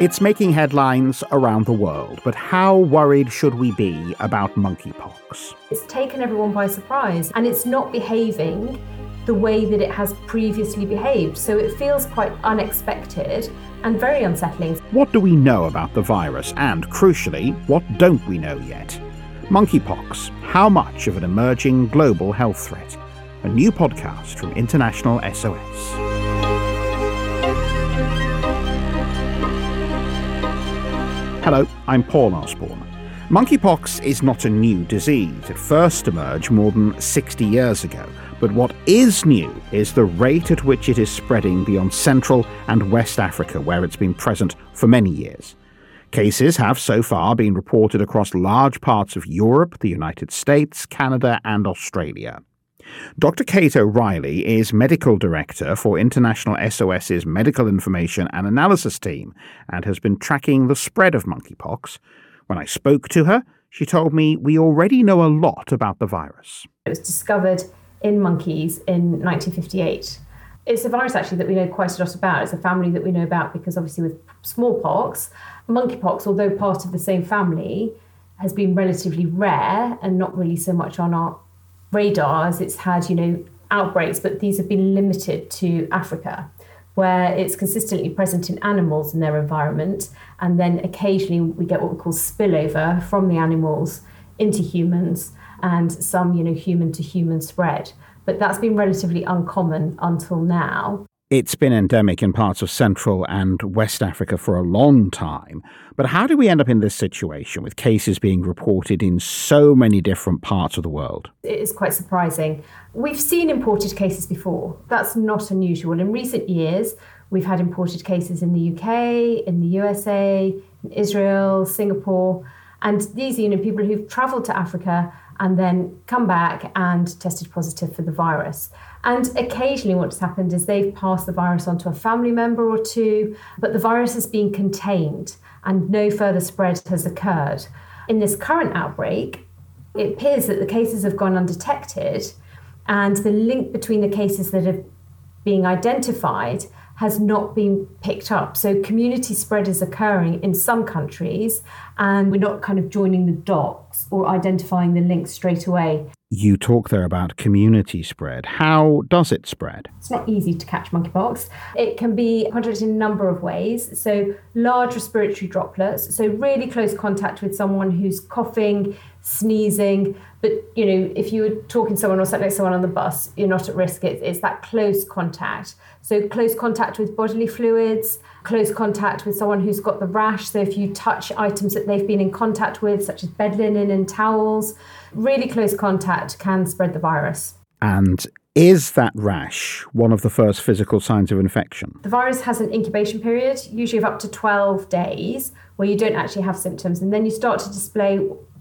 It's making headlines around the world, but how worried should we be about monkeypox? It's taken everyone by surprise and it's not behaving the way that it has previously behaved. So it feels quite unexpected and very unsettling. What do we know about the virus? And crucially, what don't we know yet? Monkeypox How much of an emerging global health threat? A new podcast from International SOS. Hello, I'm Paul Osborne. Monkeypox is not a new disease. It first emerged more than 60 years ago. But what is new is the rate at which it is spreading beyond Central and West Africa, where it's been present for many years. Cases have so far been reported across large parts of Europe, the United States, Canada, and Australia. Dr. Kate O'Reilly is Medical Director for International SOS's Medical Information and Analysis Team and has been tracking the spread of monkeypox. When I spoke to her, she told me we already know a lot about the virus. It was discovered in monkeys in 1958. It's a virus actually that we know quite a lot about. It's a family that we know about because obviously with smallpox, monkeypox, although part of the same family, has been relatively rare and not really so much on our radar as it's had, you know, outbreaks, but these have been limited to Africa, where it's consistently present in animals in their environment. And then occasionally we get what we call spillover from the animals into humans and some, you know, human to human spread. But that's been relatively uncommon until now. It's been endemic in parts of Central and West Africa for a long time. But how do we end up in this situation with cases being reported in so many different parts of the world? It is quite surprising. We've seen imported cases before. That's not unusual. In recent years, we've had imported cases in the UK, in the USA, in Israel, Singapore. And these are you know, people who've traveled to Africa and then come back and tested positive for the virus. And occasionally, what's happened is they've passed the virus on to a family member or two, but the virus has been contained and no further spread has occurred. In this current outbreak, it appears that the cases have gone undetected, and the link between the cases that are being identified has not been picked up. So community spread is occurring in some countries, and we're not kind of joining the dots or identifying the links straight away. You talk there about community spread. How does it spread? It's not easy to catch monkeypox. It can be contracted in a number of ways. So, large respiratory droplets, so really close contact with someone who's coughing, sneezing. But, you know, if you were talking to someone or sat next to someone on the bus, you're not at risk. It's, it's that close contact. So, close contact with bodily fluids, close contact with someone who's got the rash. So, if you touch items that they've been in contact with, such as bed linen and towels, really close contact can spread the virus. And is that rash one of the first physical signs of infection? The virus has an incubation period, usually of up to 12 days, where you don't actually have symptoms. And then you start to display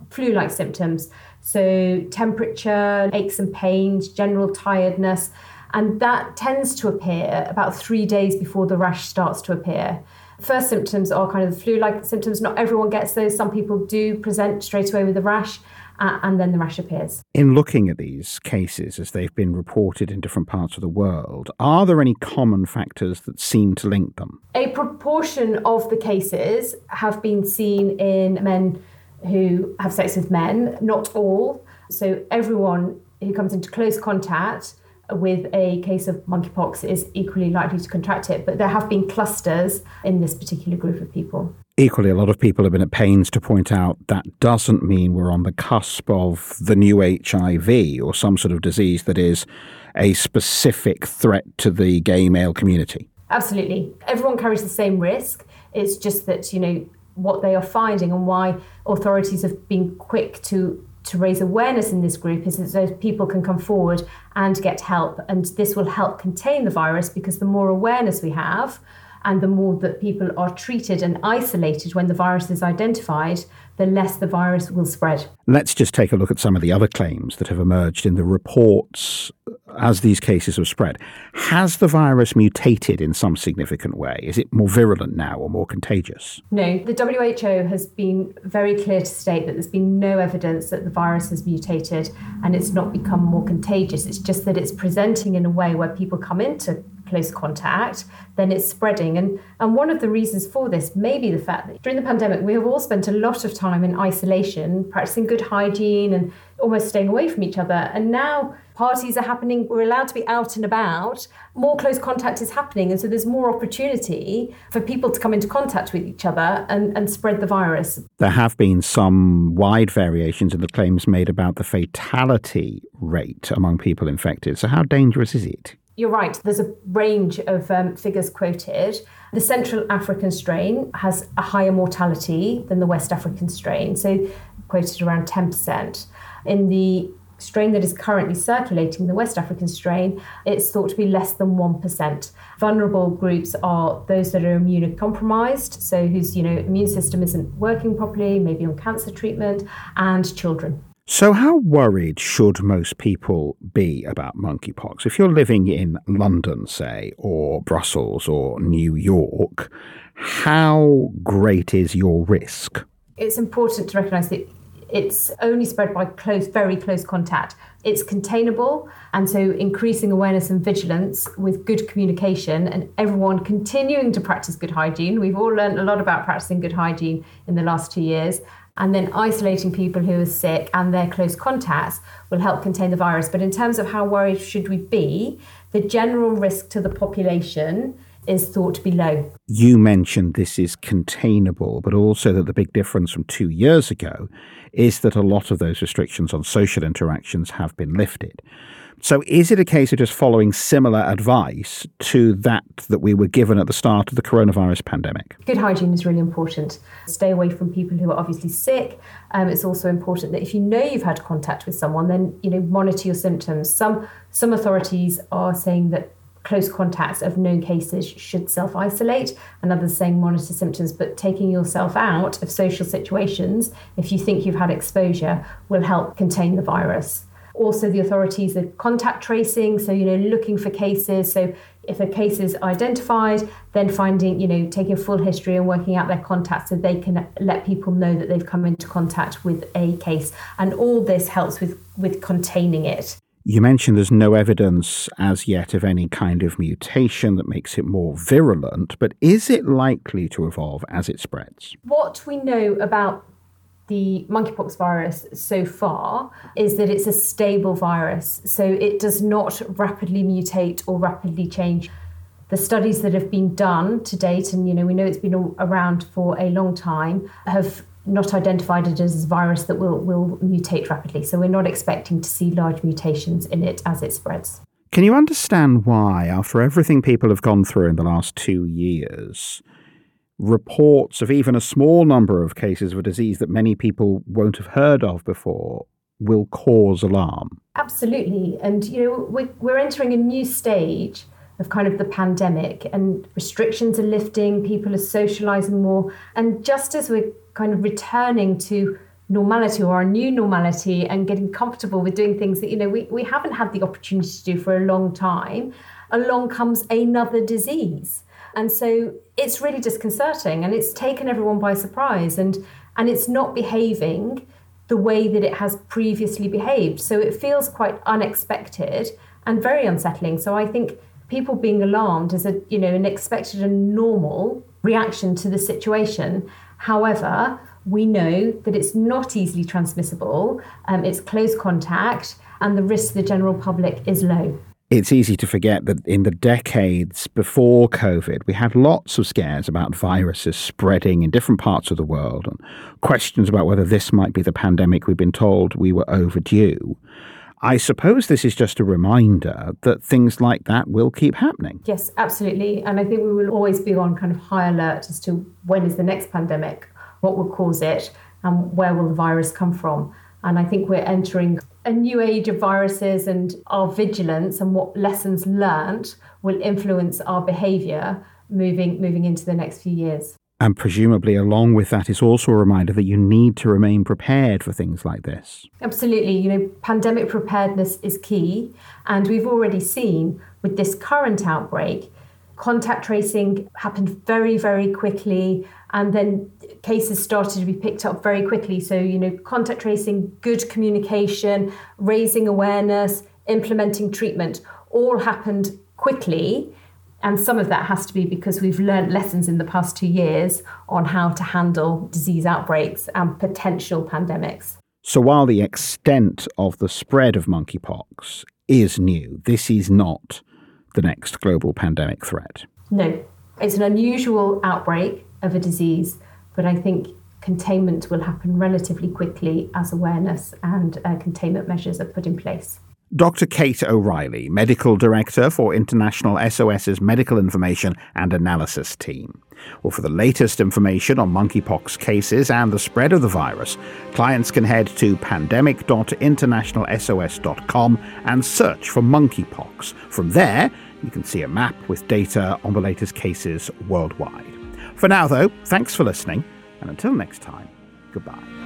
flu like symptoms. So, temperature, aches and pains, general tiredness. And that tends to appear about three days before the rash starts to appear. First symptoms are kind of the flu like symptoms. Not everyone gets those. Some people do present straight away with a rash uh, and then the rash appears. In looking at these cases as they've been reported in different parts of the world, are there any common factors that seem to link them? A proportion of the cases have been seen in men who have sex with men, not all. So everyone who comes into close contact with a case of monkeypox is equally likely to contract it, but there have been clusters in this particular group of people. Equally, a lot of people have been at pains to point out that doesn't mean we're on the cusp of the new HIV or some sort of disease that is a specific threat to the gay male community. Absolutely. Everyone carries the same risk. It's just that, you know, what they are finding and why authorities have been quick to to raise awareness in this group is that those people can come forward and get help. And this will help contain the virus because the more awareness we have and the more that people are treated and isolated when the virus is identified, the less the virus will spread. Let's just take a look at some of the other claims that have emerged in the reports as these cases have spread. Has the virus mutated in some significant way? Is it more virulent now or more contagious? No, the WHO has been very clear to state that there's been no evidence that the virus has mutated and it's not become more contagious. It's just that it's presenting in a way where people come into close contact, then it's spreading. And, and one of the reasons for this may be the fact that during the pandemic, we have all spent a lot of time in isolation, practicing good hygiene and almost staying away from each other. And now parties are happening, we're allowed to be out and about, more close contact is happening. And so there's more opportunity for people to come into contact with each other and, and spread the virus. There have been some wide variations in the claims made about the fatality rate among people infected. So, how dangerous is it? You're right, there's a range of um, figures quoted. The Central African strain has a higher mortality than the West African strain, so quoted around 10%. In the strain that is currently circulating, the West African strain, it's thought to be less than 1%. Vulnerable groups are those that are immunocompromised, so whose you know immune system isn't working properly, maybe on cancer treatment, and children. So, how worried should most people be about monkeypox? If you're living in London, say, or Brussels or New York, how great is your risk? It's important to recognise that it's only spread by close, very close contact. It's containable, and so increasing awareness and vigilance with good communication and everyone continuing to practice good hygiene. We've all learned a lot about practicing good hygiene in the last two years. And then isolating people who are sick and their close contacts will help contain the virus. But in terms of how worried should we be, the general risk to the population is thought to be low. You mentioned this is containable, but also that the big difference from two years ago is that a lot of those restrictions on social interactions have been lifted. So, is it a case of just following similar advice to that that we were given at the start of the coronavirus pandemic? Good hygiene is really important. Stay away from people who are obviously sick. Um, it's also important that if you know you've had contact with someone, then you know monitor your symptoms. Some some authorities are saying that close contacts of known cases should self isolate, and others saying monitor symptoms, but taking yourself out of social situations if you think you've had exposure will help contain the virus. Also, the authorities are contact tracing, so you know, looking for cases. So if a case is identified, then finding, you know, taking a full history and working out their contacts so they can let people know that they've come into contact with a case. And all this helps with with containing it. You mentioned there's no evidence as yet of any kind of mutation that makes it more virulent, but is it likely to evolve as it spreads? What we know about the monkeypox virus so far is that it's a stable virus, so it does not rapidly mutate or rapidly change. The studies that have been done to date, and you know we know it's been around for a long time, have not identified it as a virus that will, will mutate rapidly. So we're not expecting to see large mutations in it as it spreads. Can you understand why, after everything people have gone through in the last two years, reports of even a small number of cases of a disease that many people won't have heard of before will cause alarm? Absolutely. And, you know, we're, we're entering a new stage of kind of the pandemic and restrictions are lifting, people are socializing more. And just as we're kind of returning to normality or a new normality and getting comfortable with doing things that you know we, we haven't had the opportunity to do for a long time along comes another disease and so it's really disconcerting and it's taken everyone by surprise and and it's not behaving the way that it has previously behaved. So it feels quite unexpected and very unsettling. So i think people being alarmed is a you know an expected and normal reaction to the situation. However, we know that it's not easily transmissible, um, it's close contact, and the risk to the general public is low. It's easy to forget that in the decades before COVID, we had lots of scares about viruses spreading in different parts of the world and questions about whether this might be the pandemic we've been told we were overdue. I suppose this is just a reminder that things like that will keep happening. Yes, absolutely. And I think we will always be on kind of high alert as to when is the next pandemic, what will cause it, and where will the virus come from. And I think we're entering a new age of viruses, and our vigilance and what lessons learned will influence our behavior moving moving into the next few years. And presumably, along with that, is also a reminder that you need to remain prepared for things like this. Absolutely. You know, pandemic preparedness is key. And we've already seen with this current outbreak, contact tracing happened very, very quickly. And then cases started to be picked up very quickly. So, you know, contact tracing, good communication, raising awareness, implementing treatment all happened quickly And some of that has to be because we've learned lessons in the past two years on how to handle disease outbreaks and potential pandemics. So while the extent of the spread of monkeypox is new, this is not the next global pandemic threat. No, it's an unusual outbreak of a disease, but I think containment will happen relatively quickly as awareness and uh, containment measures are put in place. Dr. Kate O'Reilly, Medical Director for International SOS's Medical Information and Analysis Team. Well, for the latest information on monkeypox cases and the spread of the virus, clients can head to pandemic.internationalsos.com and search for monkeypox. From there, you can see a map with data on the latest cases worldwide. For now, though, thanks for listening, and until next time, goodbye.